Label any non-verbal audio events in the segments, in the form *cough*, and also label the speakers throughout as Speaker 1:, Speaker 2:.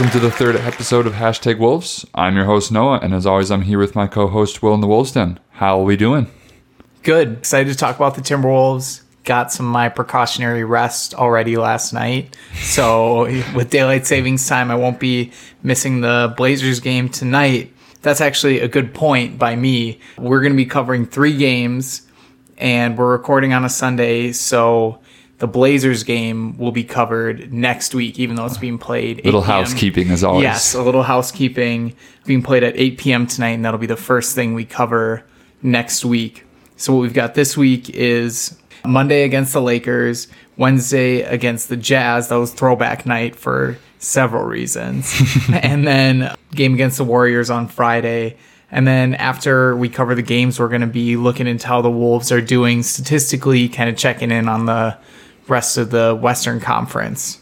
Speaker 1: Welcome to the third episode of Hashtag Wolves. I'm your host, Noah, and as always, I'm here with my co host, Will in the Wolves Den. How are we doing?
Speaker 2: Good. Excited to talk about the Timberwolves. Got some my precautionary rest already last night. So, *laughs* with daylight savings time, I won't be missing the Blazers game tonight. That's actually a good point by me. We're going to be covering three games, and we're recording on a Sunday. So, the Blazers game will be covered next week, even though it's being played. 8
Speaker 1: Little housekeeping, as always.
Speaker 2: Yes, a little housekeeping being played at 8 p.m. tonight, and that'll be the first thing we cover next week. So, what we've got this week is Monday against the Lakers, Wednesday against the Jazz. That was throwback night for several reasons. *laughs* and then game against the Warriors on Friday. And then after we cover the games, we're going to be looking into how the Wolves are doing statistically, kind of checking in on the rest of the Western Conference.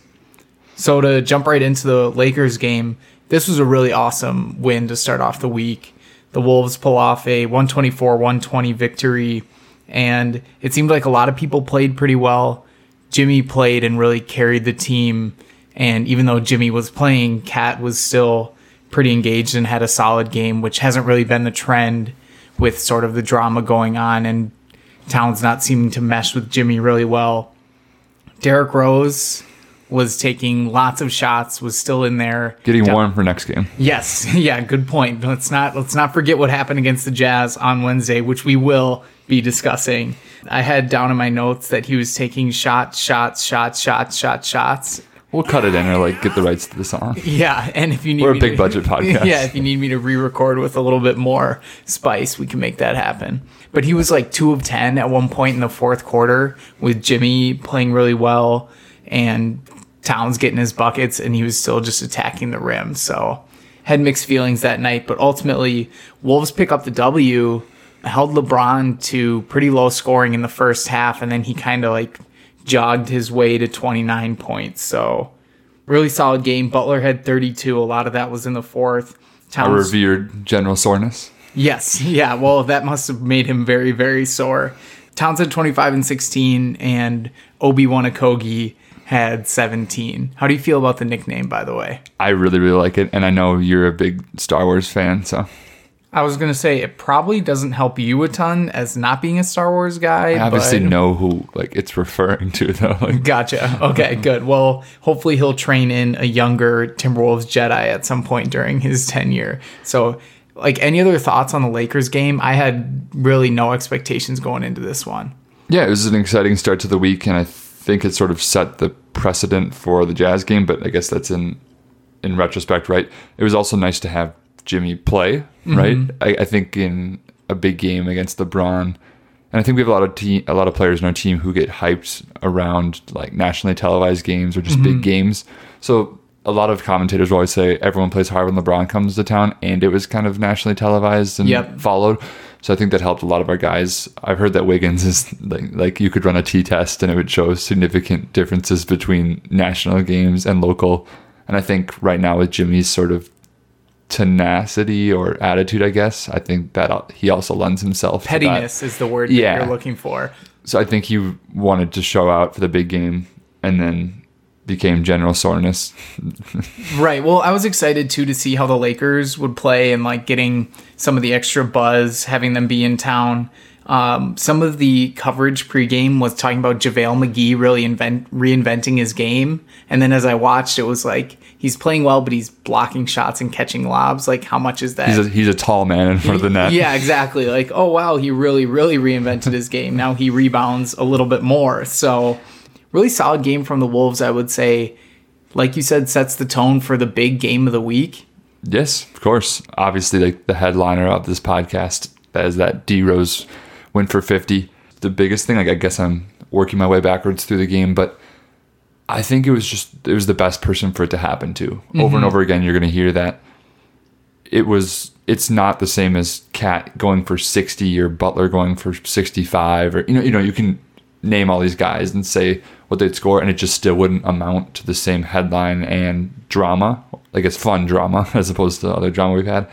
Speaker 2: So to jump right into the Lakers game, this was a really awesome win to start off the week. The Wolves pull off a 124-120 victory and it seemed like a lot of people played pretty well. Jimmy played and really carried the team and even though Jimmy was playing, Cat was still pretty engaged and had a solid game, which hasn't really been the trend with sort of the drama going on and Towns not seeming to mesh with Jimmy really well. Derrick Rose was taking lots of shots, was still in there.
Speaker 1: Getting warm for next game.
Speaker 2: Yes, *laughs* yeah, good point. Let's not let's not forget what happened against the Jazz on Wednesday, which we will be discussing. I had down in my notes that he was taking shots, shots, shots, shots, shots, shots.
Speaker 1: We'll cut it in or like get the rights to the song.
Speaker 2: Yeah, and if you need
Speaker 1: We're a big
Speaker 2: to-
Speaker 1: budget *laughs* podcast.
Speaker 2: Yeah, if you need me to re-record with a little bit more spice, we can make that happen. But he was like two of ten at one point in the fourth quarter with Jimmy playing really well and Towns getting his buckets, and he was still just attacking the rim. So had mixed feelings that night, but ultimately Wolves pick up the W. Held LeBron to pretty low scoring in the first half, and then he kind of like jogged his way to 29 points. So really solid game. Butler had 32. A lot of that was in the fourth.
Speaker 1: Our
Speaker 2: Towns,
Speaker 1: revered General Soreness.
Speaker 2: yes, *laughs* yeah. Well, that must have made him very, very sore. Towns had 25 and 16, and Obi-Wan Okogie had 17. How do you feel about the nickname, by the way?
Speaker 1: I really, really like it. And I know you're a big Star Wars fan, so
Speaker 2: I was gonna say it probably doesn't help you a ton as not being a Star Wars guy.
Speaker 1: I obviously
Speaker 2: but-
Speaker 1: know who like it's referring to though. *laughs* Like,
Speaker 2: Gotcha. Okay, good. Well, hopefully he'll train in a younger Timberwolves Jedi at some point during his tenure. So, like, any other thoughts on the Lakers game? I had really no expectations going into this one.
Speaker 1: yeah, it was an exciting start to the week, and I think it sort of set the precedent for the Jazz game. But I guess that's in in retrospect, right? It was also nice to have Jimmy play, right? Mm-hmm. I, I think in a big game against LeBron, and I think we have a lot of team, a lot of players in our team who get hyped around like nationally televised games or just big mm-hmm. games. So a lot of commentators will always say everyone plays hard when LeBron comes to town, and it was kind of nationally televised and
Speaker 2: Yep.
Speaker 1: followed. So I think that helped a lot of our guys. I've heard that Wiggins is like, like you could run a T test and it would show significant differences between national games and local. And I think right now with Jimmy's sort of tenacity or attitude, I guess, I think that he also lends himself to that.
Speaker 2: Pettiness is the word
Speaker 1: Yeah.
Speaker 2: that you're looking for.
Speaker 1: So I think he wanted to show out for the big game and then became general soreness. *laughs*
Speaker 2: Right. Well, I was excited too to see how the Lakers would play and like getting some of the extra buzz, having them be in town. Um, some of the coverage pregame was talking about JaVale McGee really invent, reinventing his game. And then as I watched, it was like he's playing well, but he's blocking shots and catching lobs. Like, how much is that?
Speaker 1: He's a, he's a tall man in front of the net.
Speaker 2: Yeah, exactly. Like, oh wow, he really, really reinvented his game. Now he rebounds a little bit more. So, really solid game from the Wolves, I would say. Like you said, sets the tone for the big game of the week.
Speaker 1: Yes, of course. Obviously, like the headliner of this podcast that is that D Rose went for 50. The biggest thing, like I guess I'm working my way backwards through the game, but I think it was just it was the best person for it to happen to. Over and mm-hmm. over again, you're going to hear that it was. It's not the same as Cat going for 60 or Butler going for 65 or you know you know you can name all these guys and say what they'd score and it just still wouldn't amount to the same headline and drama like it's fun drama *laughs* as opposed to other drama we've had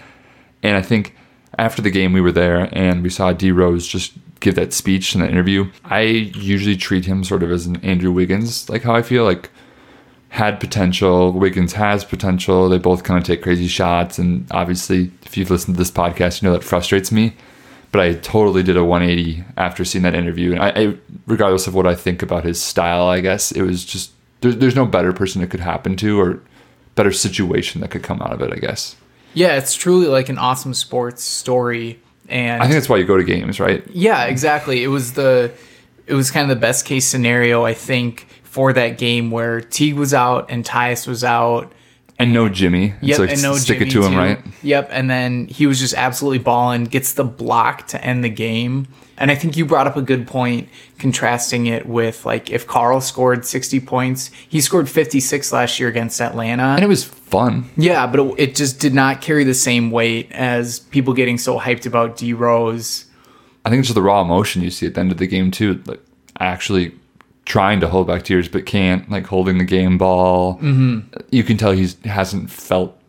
Speaker 1: and I think after the game we were there and we saw D Rose just give that speech in that interview I usually treat him sort of as an Andrew Wiggins like how I feel like had potential. Wiggins has potential. They both kind of take crazy shots. And obviously, if you've listened to this podcast, you know that frustrates me. But I totally did a 180 after seeing that interview. And I, I regardless of what I think about his style, I guess it was just there's there's no better person it could happen to or better situation that could come out of it. I guess.
Speaker 2: Yeah, it's truly like an awesome sports story. And
Speaker 1: I think that's why you go to games, right?
Speaker 2: Yeah, exactly. It was the it was kind of the best case scenario I think for that game where Teague was out and Tyus was out.
Speaker 1: And no Jimmy. It's
Speaker 2: Yep,
Speaker 1: like,
Speaker 2: and no
Speaker 1: stick
Speaker 2: Jimmy
Speaker 1: it to him,
Speaker 2: too.
Speaker 1: right?
Speaker 2: Yep, and then he was just absolutely balling, gets the block to end the game. And I think you brought up a good point contrasting it with like if Carl scored 60 points, he scored 56 last year against Atlanta.
Speaker 1: And it was fun.
Speaker 2: Yeah, but it, it just did not carry the same weight as people getting so hyped about D Rose.
Speaker 1: I think it's just the raw emotion you see at the end of the game too. Like actually trying to hold back tears but can't. Like holding the game ball. Mm-hmm. You can tell he hasn't felt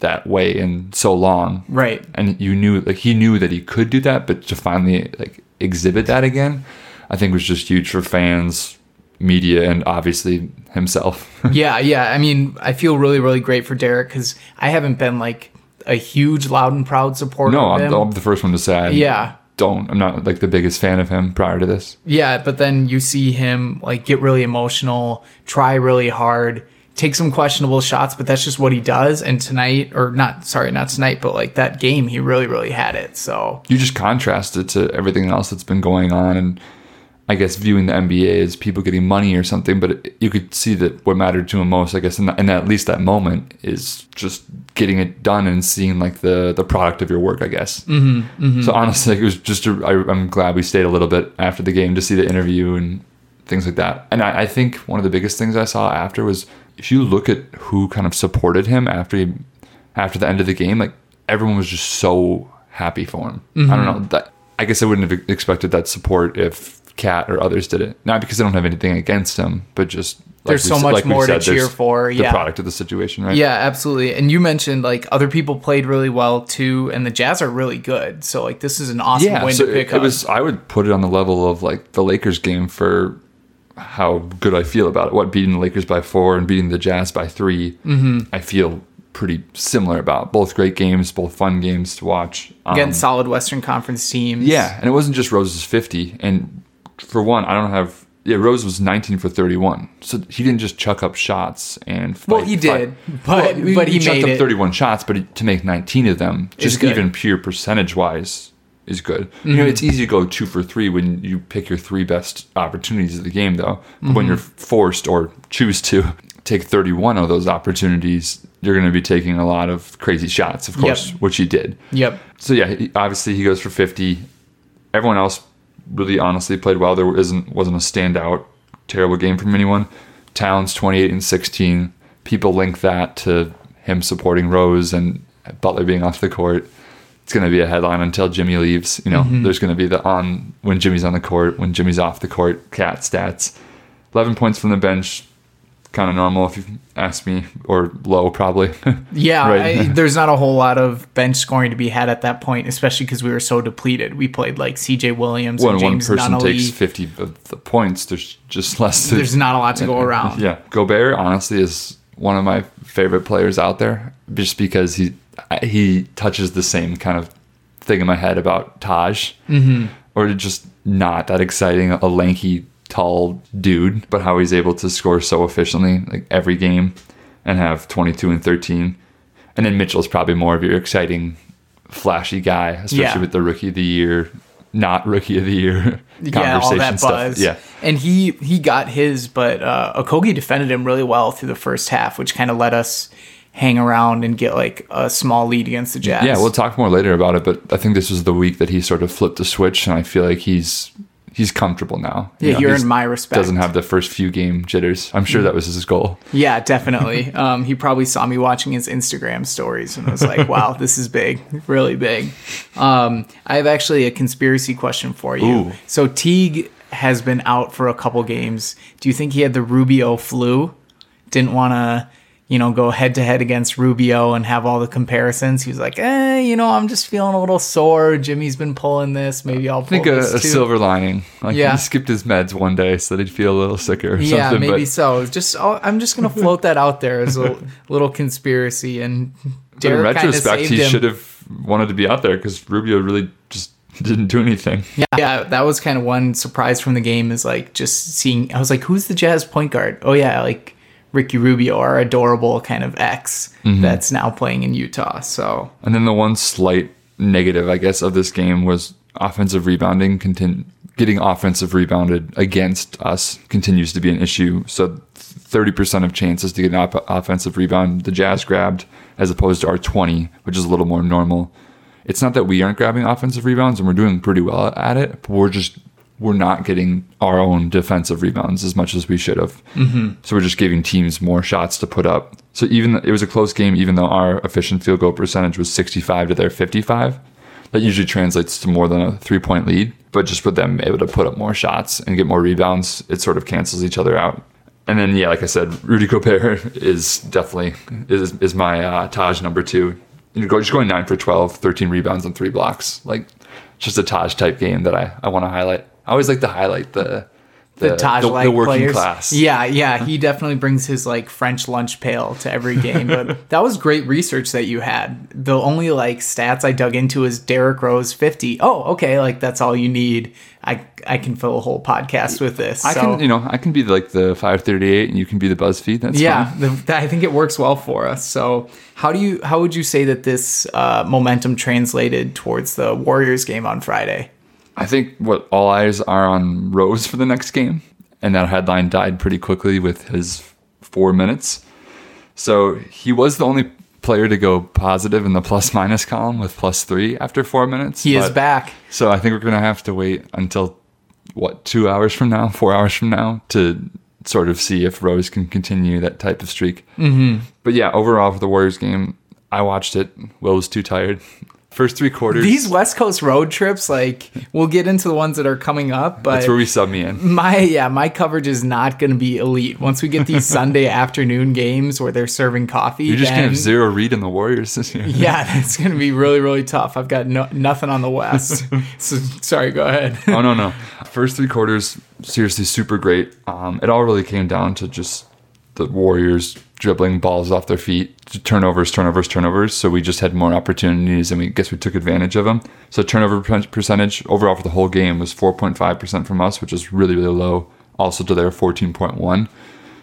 Speaker 1: that way in so long.
Speaker 2: Right.
Speaker 1: And you knew like he knew that he could do that, but to finally like exhibit that again, I think was just huge for fans, media, and obviously himself. *laughs*
Speaker 2: yeah, yeah. I mean, I feel really, really great for Derrick because I haven't been like a huge loud and proud supporter
Speaker 1: no,
Speaker 2: of
Speaker 1: I'm. I'm the first one to say. I
Speaker 2: yeah.
Speaker 1: Don't. I'm not like the biggest fan of him prior to this.
Speaker 2: Yeah, but then you see him like get really emotional, try really hard, take some questionable shots, but that's just what he does. And tonight, or not, sorry, not tonight, but like that game, he really, really had it. So
Speaker 1: you just contrast it to everything else that's been going on and I guess viewing the NBA as people getting money or something, but it, you could see that what mattered to him most, I guess, in, that, in at least that moment, is just getting it done and seeing like the the product of your work, I guess. Mm-hmm, So honestly, it was just. A, I, I'm glad we stayed a little bit after the game to see the interview and things like that. And I, I think one of the biggest things I saw after was if you look at who kind of supported him after he after the end of the game, like everyone was just so happy for him. I don't mm-hmm. know that. I guess I wouldn't have expected that support if Cat or others did it. Not because I don't have anything against him, but just like
Speaker 2: There's
Speaker 1: we
Speaker 2: so much
Speaker 1: like
Speaker 2: more to cheer for,
Speaker 1: The product of the situation, right?
Speaker 2: yeah, absolutely. And you mentioned like other people played really well too, and the Jazz are really good. So like this is an awesome
Speaker 1: yeah.
Speaker 2: win
Speaker 1: So
Speaker 2: to
Speaker 1: it,
Speaker 2: pick
Speaker 1: it
Speaker 2: up.
Speaker 1: was. I would put it on the level of like the Lakers game for how good I feel about it. What beating the Lakers by four and beating the Jazz by 3 Mm-hmm. I feel pretty similar about both great games, both fun games to watch. Um,
Speaker 2: against solid Western Conference teams.
Speaker 1: Yeah, and it wasn't just Rose's 50. And for one, I don't have. Yeah, Rose was 19 for 31. So he didn't just chuck up shots and fight,
Speaker 2: Well, he did,
Speaker 1: fight.
Speaker 2: but- but he
Speaker 1: chucked
Speaker 2: made
Speaker 1: up
Speaker 2: it.
Speaker 1: 31 shots, but to make 19 of them, just even pure percentage wise, is good. You
Speaker 2: Mm-hmm.
Speaker 1: know, it's easy to go two for three when you pick your three best opportunities of the game, though. But when
Speaker 2: Mm-hmm.
Speaker 1: you're forced or choose to take 31 of those opportunities, you're going to be taking a lot of crazy shots, of course, which he did.
Speaker 2: Yep.
Speaker 1: So yeah, he, obviously he goes for 50. Everyone else really honestly played well. There isn't wasn't a standout terrible game from anyone. Towns 28 and 16. People link that to him supporting Rose and Butler being off the court. It's going to be a headline until Jimmy leaves. You know, mm-hmm. there's going to be the on when Jimmy's on the court, when Jimmy's off the court, cat stats. 11 points from the bench, kind of normal if you ask me, or low probably. *laughs*
Speaker 2: Yeah,
Speaker 1: Right.
Speaker 2: I, *laughs* there's not a whole lot of bench scoring to be had at that point, especially because we were so depleted. We played like C.J. Williams
Speaker 1: when
Speaker 2: and
Speaker 1: one person
Speaker 2: Nunnally.
Speaker 1: takes 50 of the points, there's just *laughs* less. To,
Speaker 2: There's not a lot to go around.
Speaker 1: yeah, Gobert honestly is one of my favorite players out there, just because he he touches the same kind of thing in my head about Taj, mm-hmm. or just not that exciting, a lanky, tall dude, but how he's able to score so efficiently, like every game, and have 22 and 13. And then Mitchell's probably more of your exciting, flashy guy, especially
Speaker 2: Yeah.
Speaker 1: with the rookie of the year, not rookie of the year
Speaker 2: Yeah, all
Speaker 1: conversation
Speaker 2: that
Speaker 1: stuff.
Speaker 2: buzz.
Speaker 1: Yeah.
Speaker 2: and he he got his, but uh, Okogie defended him really well through the first half, which kind of let us hang around and get like a small lead against the Jazz.
Speaker 1: Yeah, we'll talk more later about it, but I think this was the week that he sort of flipped the switch, and I feel like he's he's comfortable now.
Speaker 2: Yeah,
Speaker 1: you're
Speaker 2: in my respect.
Speaker 1: Doesn't have the first few game jitters. I'm sure that was his goal.
Speaker 2: Yeah, *laughs* definitely. um, he probably saw me watching his Instagram stories and was like, "Wow, this is big, really big." Um, I have actually a conspiracy question for you.
Speaker 1: Ooh.
Speaker 2: So Teague has been out for a couple games. Do you think he had the Rubio flu? Didn't want to you know, go head to head against Rubio and have all the comparisons. He was like, eh, you know, I'm just feeling a little sore. Jimmy's been pulling this. Maybe I'll
Speaker 1: I think
Speaker 2: pull
Speaker 1: a, a silver lining. Like
Speaker 2: Yeah.
Speaker 1: he skipped his meds one day so that he'd feel a little sicker or
Speaker 2: yeah,
Speaker 1: something.
Speaker 2: maybe
Speaker 1: but
Speaker 2: so. Just oh, I'm just gonna float that out there as a *laughs* little conspiracy. And
Speaker 1: in
Speaker 2: Derek kind of
Speaker 1: retrospect, he should have wanted to be out there because Rubio really just *laughs* didn't do anything.
Speaker 2: Yeah, yeah, that was kind of one surprise from the game is like just seeing. I was like, who's the Jazz point guard? Oh yeah, like Ricky Rubio, our adorable kind of ex
Speaker 1: Mm-hmm.
Speaker 2: that's now playing in Utah. So
Speaker 1: And then the one slight negative, I guess, of this game was offensive rebounding. Contin- getting offensive rebounded against us continues to be an issue. So 30% of chances to get an op- offensive rebound, the Jazz grabbed, as opposed to our 20, which is a little more normal. It's not that we aren't grabbing offensive rebounds and we're doing pretty well at it, but we're just we're not getting our own defensive rebounds as much as we should have. Mm-hmm. So we're just giving teams more shots to put up. So even it was a close game, even though our efficient field goal percentage was 65 to their 55. That usually translates to more than a three point lead. But just with them able to put up more shots and get more rebounds, it sort of cancels each other out. And then yeah, like I said, Rudy Gobert *laughs* is definitely is is my uh, Taj number two. You know, go- just going nine for 12, 13 rebounds and three blocks. Like just a Taj type game that I, I want to highlight. I always like to highlight the
Speaker 2: the, Taj
Speaker 1: the,
Speaker 2: like
Speaker 1: working
Speaker 2: players.
Speaker 1: class.
Speaker 2: Yeah, yeah, he definitely brings his like French lunch pail to every game. But *laughs* that was great research that you had. The only like stats I dug into is Derrick Rose fifty. Oh, okay, like that's all you need. I I can fill a whole podcast with this.
Speaker 1: I
Speaker 2: so.
Speaker 1: can, you know, I can be like the 538 and you can be the BuzzFeed. That's
Speaker 2: yeah the, i think it works well for us so how do you how would you say that this uh, momentum translated towards the warriors game on friday
Speaker 1: I think what all eyes are on Rose for the next game, and that headline died pretty quickly with his four minutes. So he was the only player to go positive in the plus minus column with plus three after four minutes.
Speaker 2: he is back
Speaker 1: So I think we're gonna have to wait until what two hours from now, four hours from now, to sort of see if Rose can continue that type of streak. Mm-hmm. But yeah, overall for the Warriors game, I watched it. Will was too tired. First three quarters.
Speaker 2: these west coast road trips like we'll get into the ones that are coming up but
Speaker 1: that's where we sub me in.
Speaker 2: my yeah my coverage is not going to be elite once we get these *laughs* sunday afternoon games where they're serving coffee
Speaker 1: You're just gonna have zero read in the Warriors this year. *laughs*
Speaker 2: yeah that's going to be really really tough i've got no, nothing on the west *laughs* so sorry go ahead
Speaker 1: oh no no. First three quarters, seriously super great. Um, it all really came down to just the Warriors dribbling balls off their feet, turnovers, turnovers, turnovers. So we just had more opportunities, and we guess we took advantage of them. So turnover percentage overall for the whole game was 4.5 percent from us, which is really really low. Also to their 14.1.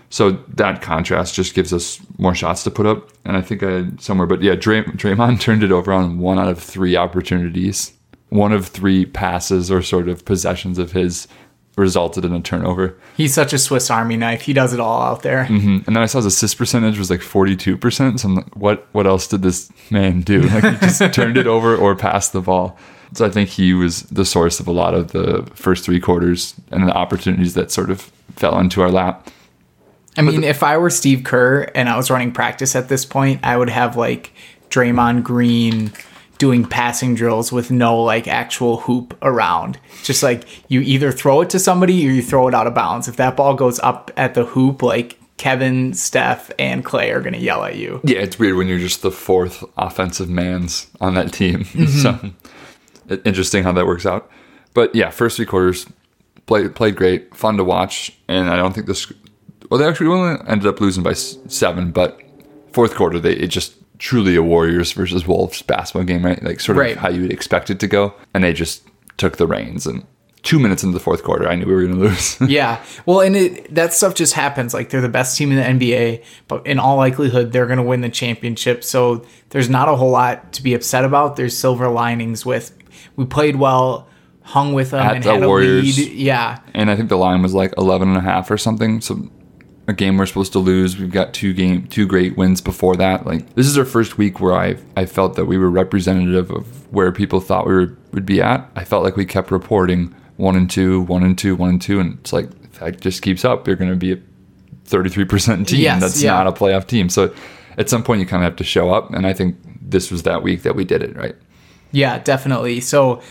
Speaker 1: So that contrast just gives us more shots to put up, and I think I had somewhere. But yeah, Dray- Draymond *laughs* turned it over on one out of three opportunities. One of three passes or sort of possessions of his resulted in a turnover.
Speaker 2: he's such a swiss army knife he does it all out there mm-hmm.
Speaker 1: And then I saw his assist percentage was like 42%. So I'm like, what, what else did this man do? *laughs* Like he just *laughs* turned it over or passed the ball. So I think he was the source of a lot of the first three quarters and the opportunities that sort of fell into our lap.
Speaker 2: I mean, if I were Steve Kerr and I was running practice at this point, I would have like Draymond Green doing passing drills with no like actual hoop around. Just like you either throw it to somebody or you throw it out of bounds. If that ball goes up at the hoop, like Kevin, Steph, and Clay are going to yell at you.
Speaker 1: Yeah, it's weird when you're just the fourth offensive man's on that team. *laughs* Mm-hmm. so interesting how that works out. But yeah, first three quarters played played great, fun to watch, and I don't think this. Well, they actually only ended up losing by seven, but fourth quarter they it just truly a Warriors versus Wolves basketball game, right? Like sort of
Speaker 2: Right.
Speaker 1: how you would expect it to go, and they just took the reins. And two minutes into the fourth quarter, I knew we were going *laughs* to lose.
Speaker 2: yeah. Well, and it that stuff just happens. Like they're the best team in the NBA, but in all likelihood they're going to win the championship. So there's not a whole lot to be upset about. There's silver linings with we played well, hung with them,
Speaker 1: At
Speaker 2: and
Speaker 1: the
Speaker 2: had a
Speaker 1: Warriors.
Speaker 2: lead. Yeah.
Speaker 1: and I think the line was like 11 and a half or something. So a game we're supposed to lose. We've got two game two great wins before that. Like this is our first week where I I felt that we were representative of where people thought we were, would be at. I felt like we kept reporting one and two, one and two, one and two, and it's like if that just keeps up, you're going to be a 33% team.
Speaker 2: Yes,
Speaker 1: That's
Speaker 2: yeah.
Speaker 1: not a playoff team. So at some point you kind of have to show up, and I think this was that week that we did it right.
Speaker 2: Yeah, definitely. So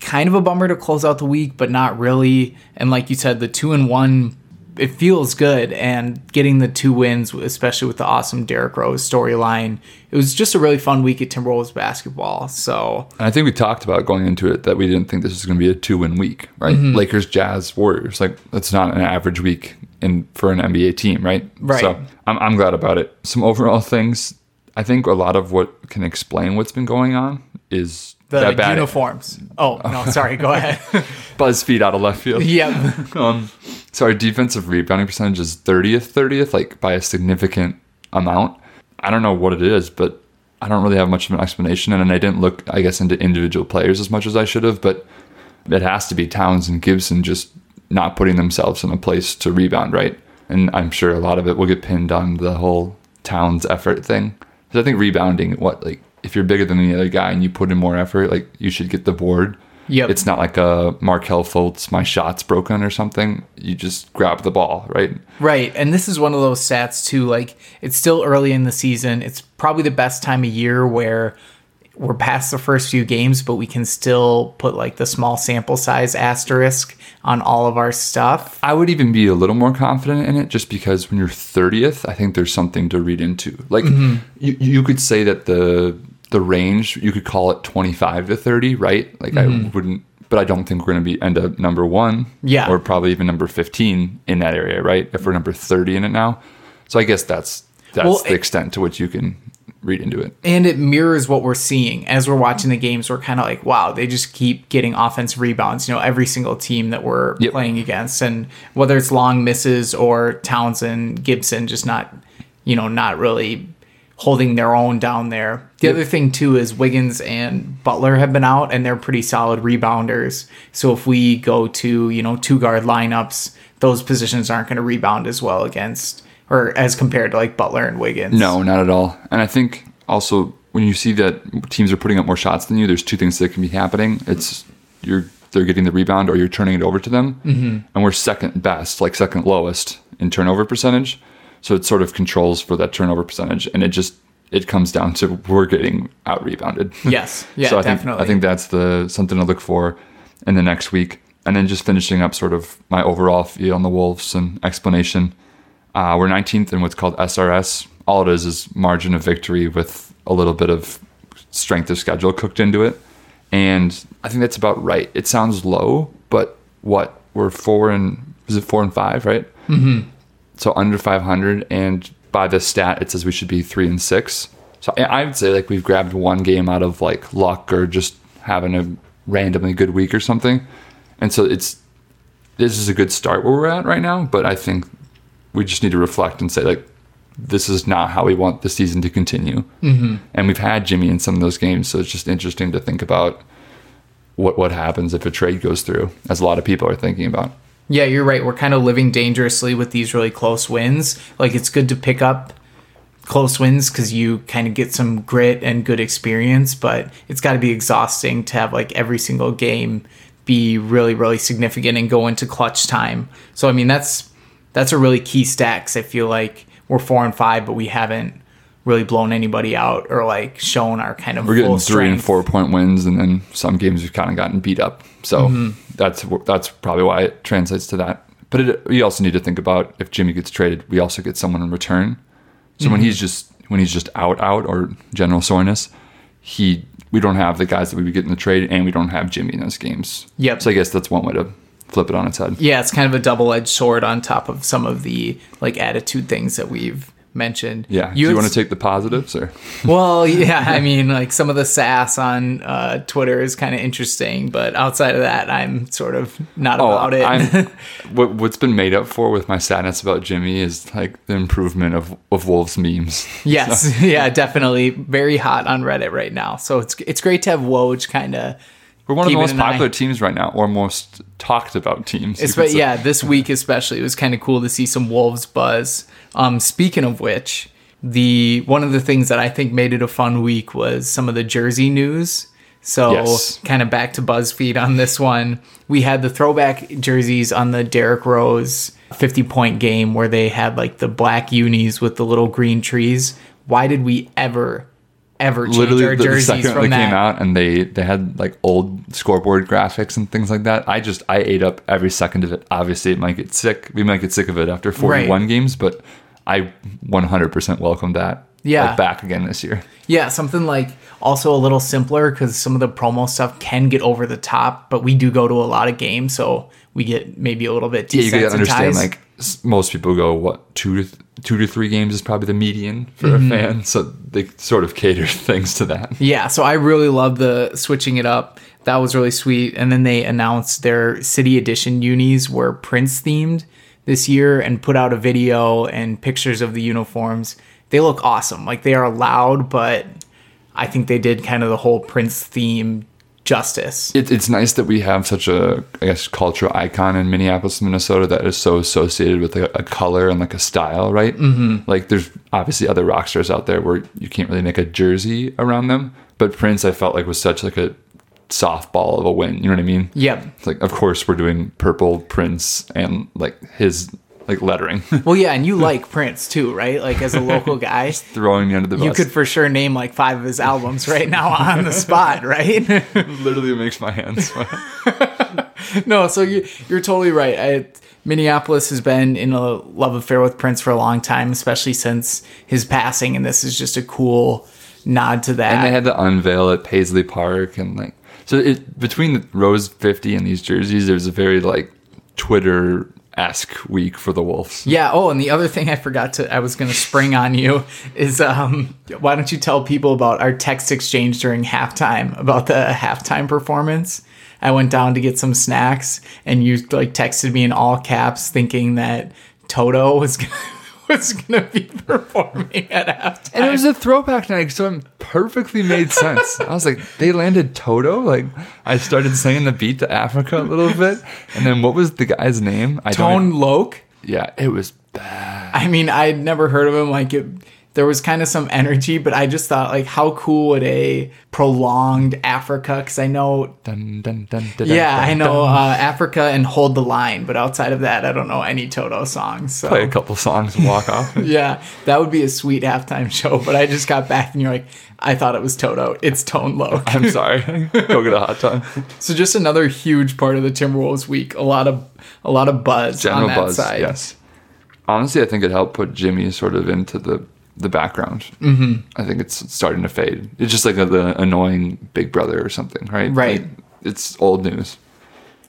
Speaker 2: kind of a bummer to close out the week, but not really. And like you said, the two and one it feels good and getting the two wins, especially with the awesome Derrick Rose storyline. It was just a really fun week at Timberwolves basketball. So
Speaker 1: And I think we talked about going into it that we didn't think this was going to be a two win week, right?
Speaker 2: Mm-hmm.
Speaker 1: Lakers, Jazz, Warriors. Like, that's not an average week in for an NBA team, right?
Speaker 2: Right.
Speaker 1: So I'm, I'm glad about it. Some overall things, I think a lot of what can explain what's been going on is
Speaker 2: the
Speaker 1: that bad
Speaker 2: uniforms. Oh no, *laughs* sorry. Go ahead. *laughs*
Speaker 1: BuzzFeed out of left field.
Speaker 2: yep.
Speaker 1: Um, so our defensive rebounding percentage is 30th, 30th, like by a significant amount. I don't know what it is, but I don't really have much of an explanation. And I didn't look, I guess, into individual players as much as I should have, but it has to be Towns and Gibson just not putting themselves in a place to rebound, right? And I'm sure a lot of it will get pinned on the whole Towns effort thing. Because I think rebounding, what, like, if you're bigger than the other guy and you put in more effort, like, you should get the board.
Speaker 2: Yep.
Speaker 1: It's not like a Markelle Fultz, my shot's broken or something. You just grab the ball, right?
Speaker 2: Right. And this is one of those stats too. Like it's still early in the season. It's probably the best time of year where we're past the first few games, but we can still put like the small sample size asterisk on all of our stuff.
Speaker 1: I would even be a little more confident in it just because when you're 30th, I think there's something to read into. Like
Speaker 2: Mm-hmm.
Speaker 1: you, you could say that the the range, you could call it 25 to 30, right? Like I mm-hmm. wouldn't but I don't think we're going to be end up number 1
Speaker 2: Yeah.
Speaker 1: or probably even number 15 in that area, right? If we're number 30 in it now. So I guess that's that's
Speaker 2: Well,
Speaker 1: the
Speaker 2: it-
Speaker 1: extent to which you can read into it.
Speaker 2: And it mirrors what we're seeing as we're watching the games. We're kind of like, wow, they just keep getting offensive rebounds. You know, every single team that we're
Speaker 1: Yep.
Speaker 2: playing against, and whether it's long misses or Townsend, Gibson, just not, you know, not really holding their own down there. The
Speaker 1: Yep.
Speaker 2: other thing too is Wiggins and Butler have been out, and they're pretty solid rebounders. So if we go to you know two guard lineups, those positions aren't going to rebound as well against or as compared to like Butler and Wiggins.
Speaker 1: No, not at all. And I think also when you see that teams are putting up more shots than you, there's two things that can be happening. It's you're they're getting the rebound or you're turning it over to them, mm-hmm. and we're second best, like second lowest in turnover percentage. So it sort of controls for that turnover percentage, and it just it comes down to we're getting out rebounded. *laughs*
Speaker 2: Yes. *laughs* Yeah,
Speaker 1: so I think
Speaker 2: definitely.
Speaker 1: I think that's the something to look for in the next week, and then just finishing up sort of my overall feel on the Wolves and explanation. Uh, we're 19th in what's called SRS. All it is is margin of victory with a little bit of strength of schedule cooked into it, and I think that's about right. It sounds low, but what we're four and is it four and five, right? Mm-hmm. So under 500, and by the stat, it says we should be three and six. So I I would say like we've grabbed one game out of like luck or just having a randomly good week or something, and so it's this is a good start where we're at right now. But I think we just need to reflect and say like this is not how we want the season to continue. Mm-hmm. And we've had Jimmy in some of those games, so it's just interesting to think about what what happens if a trade goes through, as a lot of people are thinking about.
Speaker 2: Yeah, you're right. We're kind of living dangerously with these really close wins. Like it's good to pick up close wins because you kind of get some grit and good experience, but it's got to be exhausting to have like every single game be really, really significant and go into clutch time. So I mean, that's that's a really key 'cause I feel like we're four and five, but we haven't really blown anybody out or like shown our kind of
Speaker 1: We're getting three and four point wins, and then some games we've kind of gotten beat up. So
Speaker 2: Mm-hmm.
Speaker 1: that's that's probably why it translates to that. But it, we also need to think about if Jimmy gets traded, we also get someone in return. So
Speaker 2: Mm-hmm.
Speaker 1: when he's just when he's just out out or general soreness, he we don't have the guys that we would get in the trade, and we don't have Jimmy in those games.
Speaker 2: Yep.
Speaker 1: So I guess that's one way to flip it on its head.
Speaker 2: yeah, it's kind of a double-edged sword on top of some of the like attitude things that we've mentioned.
Speaker 1: Yeah. Do you want to take the positives or? *laughs*
Speaker 2: Well, yeah, I mean, like some of the sass on uh, Twitter is kind of interesting, but outside of that, I'm sort of not about it.
Speaker 1: Oh, *laughs* what, what's been made up for with my sadness about Jimmy is like the improvement of, of Wolves memes. *laughs*
Speaker 2: yes, yeah, definitely very hot on Reddit right now. So it's it's great to have Woj kind of.
Speaker 1: We're one of the most
Speaker 2: an eye-
Speaker 1: popular teams right now, or most talked about teams. you
Speaker 2: but yeah, this week especially, it was kind of cool to see some Wolves buzz. Um, speaking of which, the one of the things that I think made it a fun week was some of the jersey news. So
Speaker 1: Yes.
Speaker 2: kind of back to BuzzFeed on this one. We had the throwback jerseys on the Derrick Rose 50 point game where they had like the black unis with the little green trees. Why did we ever ever change
Speaker 1: literally
Speaker 2: our
Speaker 1: the, the
Speaker 2: jerseys
Speaker 1: second
Speaker 2: from
Speaker 1: they
Speaker 2: that.
Speaker 1: came out and they they had like old scoreboard graphics and things like that i just i ate up every second of it obviously it might get sick we might get sick of it after 41
Speaker 2: Right.
Speaker 1: games but i 100% welcome that
Speaker 2: Yeah.
Speaker 1: like, back again this year
Speaker 2: Yeah, something like also a little simpler because some of the promo stuff can get over the top, but we do go to a lot of games, so we get maybe a little bit
Speaker 1: yeah you gotta understand like most people go what two to th- two to three games is probably the median for
Speaker 2: Mm-hmm.
Speaker 1: a fan so they sort of cater *laughs* things to that
Speaker 2: Yeah, so I really love the switching it up. That was really sweet. And then they announced their city edition unis were Prince themed this year and put out a video and pictures of the uniforms. They look awesome. Like they are loud, but I think they did kind of the whole Prince theme justice.
Speaker 1: it, it's nice that we have such a I guess cultural icon in Minneapolis, Minnesota that is so associated with like a, a color and like a style, right? Mm-hmm. Like there's obviously other rock stars out there where you can't really make a jersey around them, but Prince I felt like was such like a softball of a win. You know what I mean?
Speaker 2: Yep.
Speaker 1: It's like of course we're doing purple Prince and like his like lettering, *laughs*
Speaker 2: Well, yeah, and you like Prince too, right? Like as a local *laughs* guy,
Speaker 1: throwing me under the bus.
Speaker 2: you could for sure name like five of his albums right now *laughs* on the spot, right?
Speaker 1: literally makes my hands sweat.
Speaker 2: no, so you, you're totally right. I, Minneapolis has been in a love affair with Prince for a long time, especially since his passing, and this is just a cool nod to that.
Speaker 1: and they had to unveil at Paisley Park and like so it between the Rose 50 and these jerseys there's a very like Twitter esque week for the Wolves.
Speaker 2: yeah. Oh, and the other thing I forgot to I was going to spring on you is um why don't you tell people about our text exchange during halftime about the halftime performance? I went down to get some snacks and you like texted me in all caps thinking that Toto was *laughs* was going to be performing at halftime.
Speaker 1: And it was a throwback night, so it perfectly made sense. I was like, they landed Toto. Like, I started singing the beat to Africa a little bit, and then what was the guy's name? I
Speaker 2: Tone
Speaker 1: don't.
Speaker 2: Loc.
Speaker 1: Yeah, it was bad.
Speaker 2: I mean, I'd never heard of him. Like, it, there was kind of some energy, but I just thought, like, how cool would a prolonged Africa? Because I know,
Speaker 1: Dun, dun, dun,
Speaker 2: yeah, I know uh, Africa and Hold the Line, but outside of that, I don't know any Toto songs. So.
Speaker 1: Play a couple songs and walk off. *laughs*
Speaker 2: Yeah, that would be a sweet halftime show. But I just got back and you're like, I thought it was Toto. It's Tone Loc.
Speaker 1: I'm sorry. *laughs* Go get a hot tub.
Speaker 2: So just another huge part of the Timberwolves week. A lot of a lot of buzz
Speaker 1: General
Speaker 2: on that
Speaker 1: buzz.
Speaker 2: side.
Speaker 1: Yes. Honestly, I think it helped put Jimmy sort of into the the background. Mm-hmm. I think it's starting to fade. It's just like a, the annoying big brother or something, right?
Speaker 2: Right.
Speaker 1: Like, it's old news.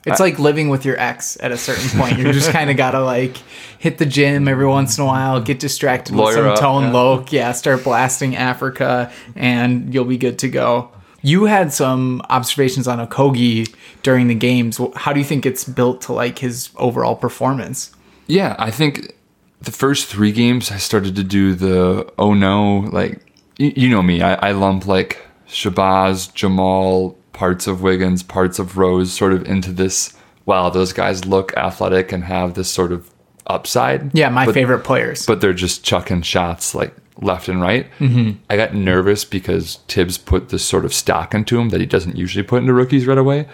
Speaker 2: It's like living with your ex at a certain point. You just kind of gotta like hit the gym every once in a while, get distracted with some
Speaker 1: up,
Speaker 2: tone
Speaker 1: yeah.
Speaker 2: loke, yeah, start blasting Africa, and you'll be good to go. You had some observations on Okogie during the games. How do you think it's built to like his overall performance?
Speaker 1: Yeah, I think the first three games I started to do the oh no, like you, you know me, I, I lump like Shabazz, Jamal, parts of Wiggins, parts of Rose sort of into this. Wow, those guys look athletic and have this sort of upside.
Speaker 2: Yeah, my
Speaker 1: But-
Speaker 2: favorite players.
Speaker 1: but they're just chucking shots like left and right. Mm-hmm. I got nervous because Thibs put this sort of stock into him that he doesn't usually put into rookies right away.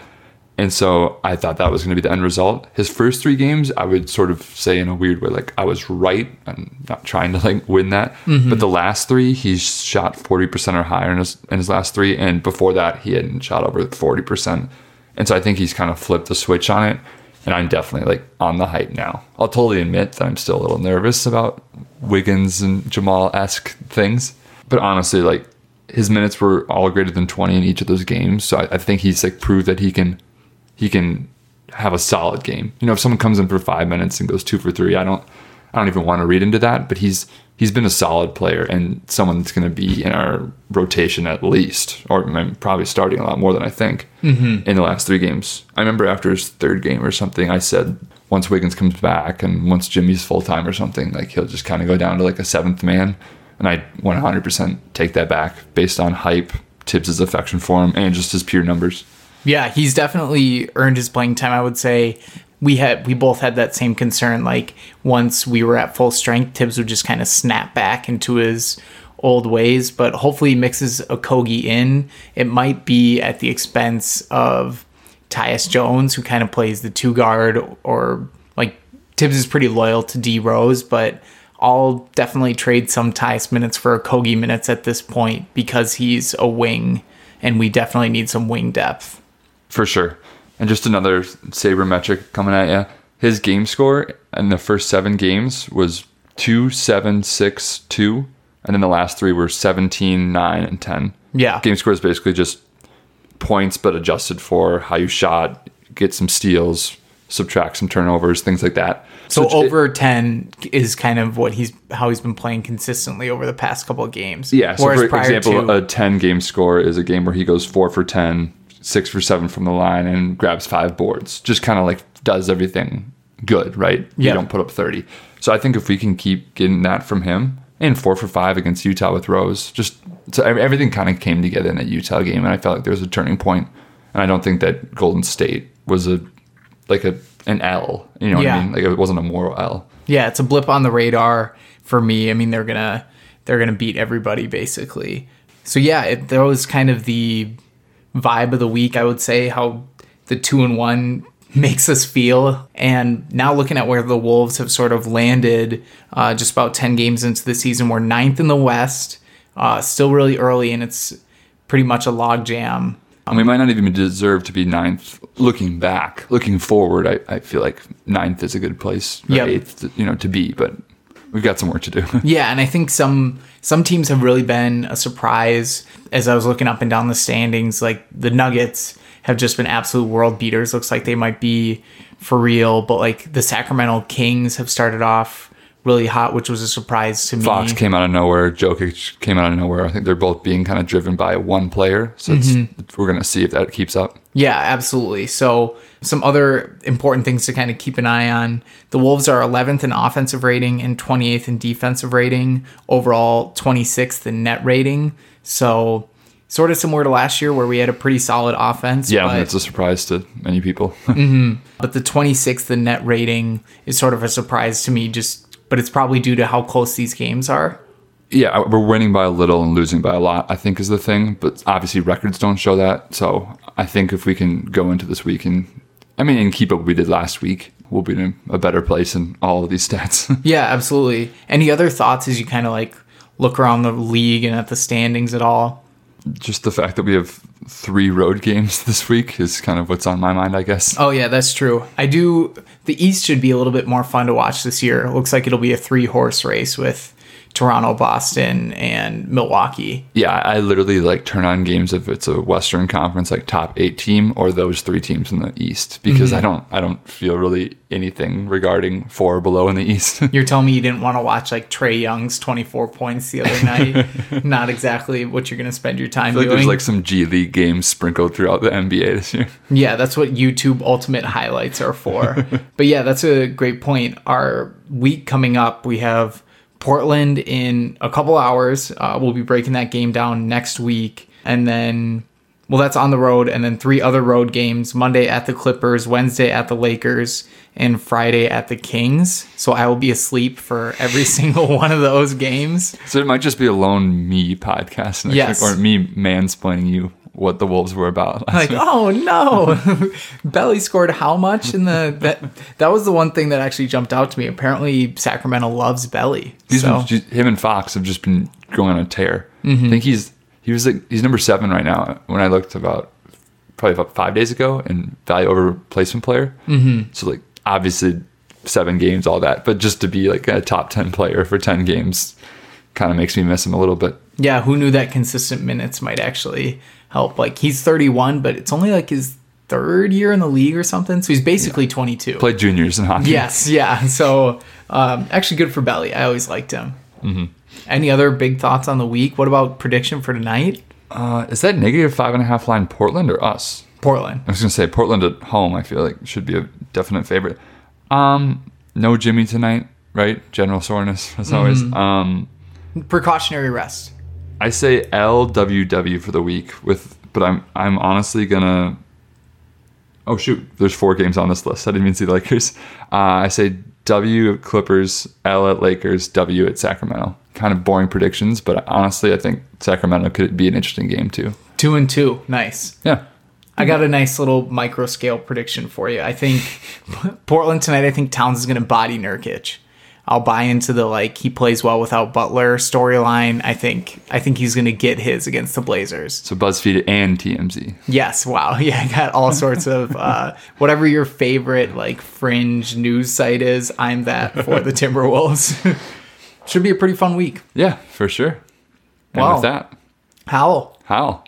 Speaker 1: And so I thought that was going to be the end result. His first three games, I would sort of say in a weird way, like I was right. I'm not trying to like win that. Mm-hmm. But the last three, he's shot 40% or higher in his, in his last three. And before that, he hadn't shot over 40%. And so I think he's kind of flipped the switch on it. And I'm definitely like on the hype now. I'll totally admit that I'm still a little nervous about Wiggins and Jamal esque things. But honestly, like his minutes were all greater than 20 in each of those games. So I, I think he's like proved that he can he can have a solid game. You know, if someone comes in for five minutes and goes two for three, I don't I don't even want to read into that. But he's he's been a solid player and someone that's going to be in our rotation at least, or probably starting a lot more than I think mm-hmm. in the last three games. I remember after his third game or something, I said once Wiggins comes back and once Jimmy's full time or something, like he'll just kind of go down to like a seventh man. And I 100% take that back based on hype, Thibs' affection for him, and just his pure numbers.
Speaker 2: Yeah, he's definitely earned his playing time. I would say we had we both had that same concern. Like once we were at full strength, Thibs would just kind of snap back into his old ways. But hopefully, he mixes Okogie in. It might be at the expense of Tyus Jones, who kind of plays the two guard, or like Thibs is pretty loyal to D Rose, but I'll definitely trade some Tyus minutes for Kogi minutes at this point because he's a wing and we definitely need some wing depth.
Speaker 1: For sure. And just another sabermetric coming at you. His game score in the first seven games was 2 7 6 2. And then the last three were 17, 9, and 10.
Speaker 2: Yeah.
Speaker 1: Game score is basically just points, but adjusted for how you shot, get some steals, subtract some turnovers, things like that.
Speaker 2: So
Speaker 1: it-
Speaker 2: over 10 is kind of what he's how he's been playing consistently over the past couple of games.
Speaker 1: Yeah. So,
Speaker 2: Whereas
Speaker 1: for example,
Speaker 2: to-
Speaker 1: a 10 game score is a game where he goes four for 10, six for seven from the line, and grabs five boards. Just kind of like does everything good, right?
Speaker 2: Yeah.
Speaker 1: You don't put up 30. So I think if we can keep getting that from him, and four for five against Utah with Rose, just so everything kind of came together in that Utah game, and I felt like there was a turning point. And I don't think that Golden State was a like a an L. You know what I mean? Like it wasn't a moral L.
Speaker 2: yeah, it's a blip on the radar for me. I mean, they're gonna they're gonna beat everybody basically. So yeah, it, that was kind of the vibe of the week. I would say how the two and one *laughs* makes us feel. And now looking at where the Wolves have sort of landed, uh, just about ten games into the season, we're ninth in the West. Uh, still really early, and it's pretty much a log jam.
Speaker 1: And we might not even deserve to be ninth. Looking back, looking forward, I, I feel like ninth is a good place,
Speaker 2: Yep.
Speaker 1: eighth, you know, to be. But we've got some work to do. *laughs*
Speaker 2: Yeah, and I think some some teams have really been a surprise as I was looking up and down the standings. Like the Nuggets have just been absolute world beaters. Looks like they might be for real, but like the Sacramento Kings have started off really hot, which was a surprise to me.
Speaker 1: Fox came out of nowhere. Jokic came out of nowhere. I think they're both being kind of driven by one player. So it's,
Speaker 2: Mm-hmm.
Speaker 1: we're going to see if that keeps up.
Speaker 2: Yeah, absolutely. So, some other important things to kind of keep an eye on. The Wolves are 11th in offensive rating and 28th in defensive rating, overall 26th in net rating. So, sort of similar to last year where we had a pretty solid offense.
Speaker 1: Yeah,
Speaker 2: but,
Speaker 1: it's a surprise to many people. *laughs*
Speaker 2: but the 26th in net rating is sort of a surprise to me, just but it's probably due to how close these games are.
Speaker 1: yeah, we're winning by a little and losing by a lot, I think is the thing. But obviously, records don't show that. So I think if we can go into this week and, I mean, and keep up what we did last week, we'll be in a better place in all of these *laughs* stats.
Speaker 2: Yeah, absolutely. Any other thoughts as you kind of like look around the league and at the standings at all?
Speaker 1: Just the fact that we have three road games *laughs* this week is kind of what's on my mind, I guess.
Speaker 2: Oh yeah, that's true. I do. The East should be a little bit more fun to watch this year. It looks like it'll be a three horse race with Toronto, Boston, and Milwaukee.
Speaker 1: Yeah, I literally like turn on games if it's a Western Conference like top eight team or those three teams in the East because mm-hmm. I don't I don't feel really anything regarding four or below in the East. *laughs*
Speaker 2: You're telling me you didn't want to watch like Trae Young's 24 points the other night? *laughs* Not exactly what you're going to spend your time
Speaker 1: like
Speaker 2: doing.
Speaker 1: there's like some G League games sprinkled throughout the NBA this year. *laughs*
Speaker 2: Yeah, that's what YouTube Ultimate highlights are for. but yeah, that's a great point. Our week coming up, we have Portland in a couple hours. Uh, we'll be breaking that game down next week. And then, well, that's on the road. And then three other road games Monday at the Clippers, Wednesday at the Lakers, and Friday at the Kings. So I will be asleep for every *laughs* single one of those games.
Speaker 1: So it might just be a lone me podcast next
Speaker 2: Yes.
Speaker 1: week, or me mansplaining you what the Wolves were about. *laughs*
Speaker 2: like
Speaker 1: week. *laughs*
Speaker 2: oh no *laughs* belly scored how much in the that that was the one thing that actually jumped out to me apparently sacramento loves belly
Speaker 1: He's
Speaker 2: so
Speaker 1: been, him and Fox have just been going on a tear.
Speaker 2: Mm-hmm.
Speaker 1: I think he's he was like he's number seven right now. When I looked about probably about five days ago in value over replacement player. Mm-hmm. So like obviously seven games, all that, but just to be like a top ten player for ten games, kind of makes me miss him a little bit.
Speaker 2: yeah who knew that consistent minutes might actually help like he's 31 but it's only like his third year in the league or something so he's basically 22
Speaker 1: Played juniors in hockey.
Speaker 2: yes yeah so um, actually good for belly i always liked him mm-hmm. any other big thoughts on the week what about prediction for tonight
Speaker 1: Uh, is that negative five and a half line Portland or us?
Speaker 2: portland
Speaker 1: I was gonna say Portland at home. I feel like should be a definite favorite. Um, no Jimmy tonight, right? General soreness as always. Um,
Speaker 2: precautionary rest
Speaker 1: I say LWW for the week with, but I'm I'm honestly gonna. Oh shoot! There's four games on this list. I didn't even see the Lakers. Uh, I say W at Clippers, L at Lakers, W at Sacramento. Kind of boring predictions, but honestly, I think Sacramento could be an interesting game too.
Speaker 2: two and two nice
Speaker 1: Yeah,
Speaker 2: I got a nice little micro scale prediction for you. I think *laughs* Portland tonight. I think Towns is going to body Nurkic. I'll buy into the like he plays well without Butler storyline. I think I think he's going to get his against the Blazers.
Speaker 1: So BuzzFeed and TMZ.
Speaker 2: Yes, wow. *laughs* Yeah, I got all sorts of uh, whatever your favorite like fringe news site is. I'm that for the *laughs* Timberwolves. *laughs* Should be a pretty fun week.
Speaker 1: Yeah, for sure. And
Speaker 2: Wow.
Speaker 1: with that,
Speaker 2: Howell.
Speaker 1: Hal.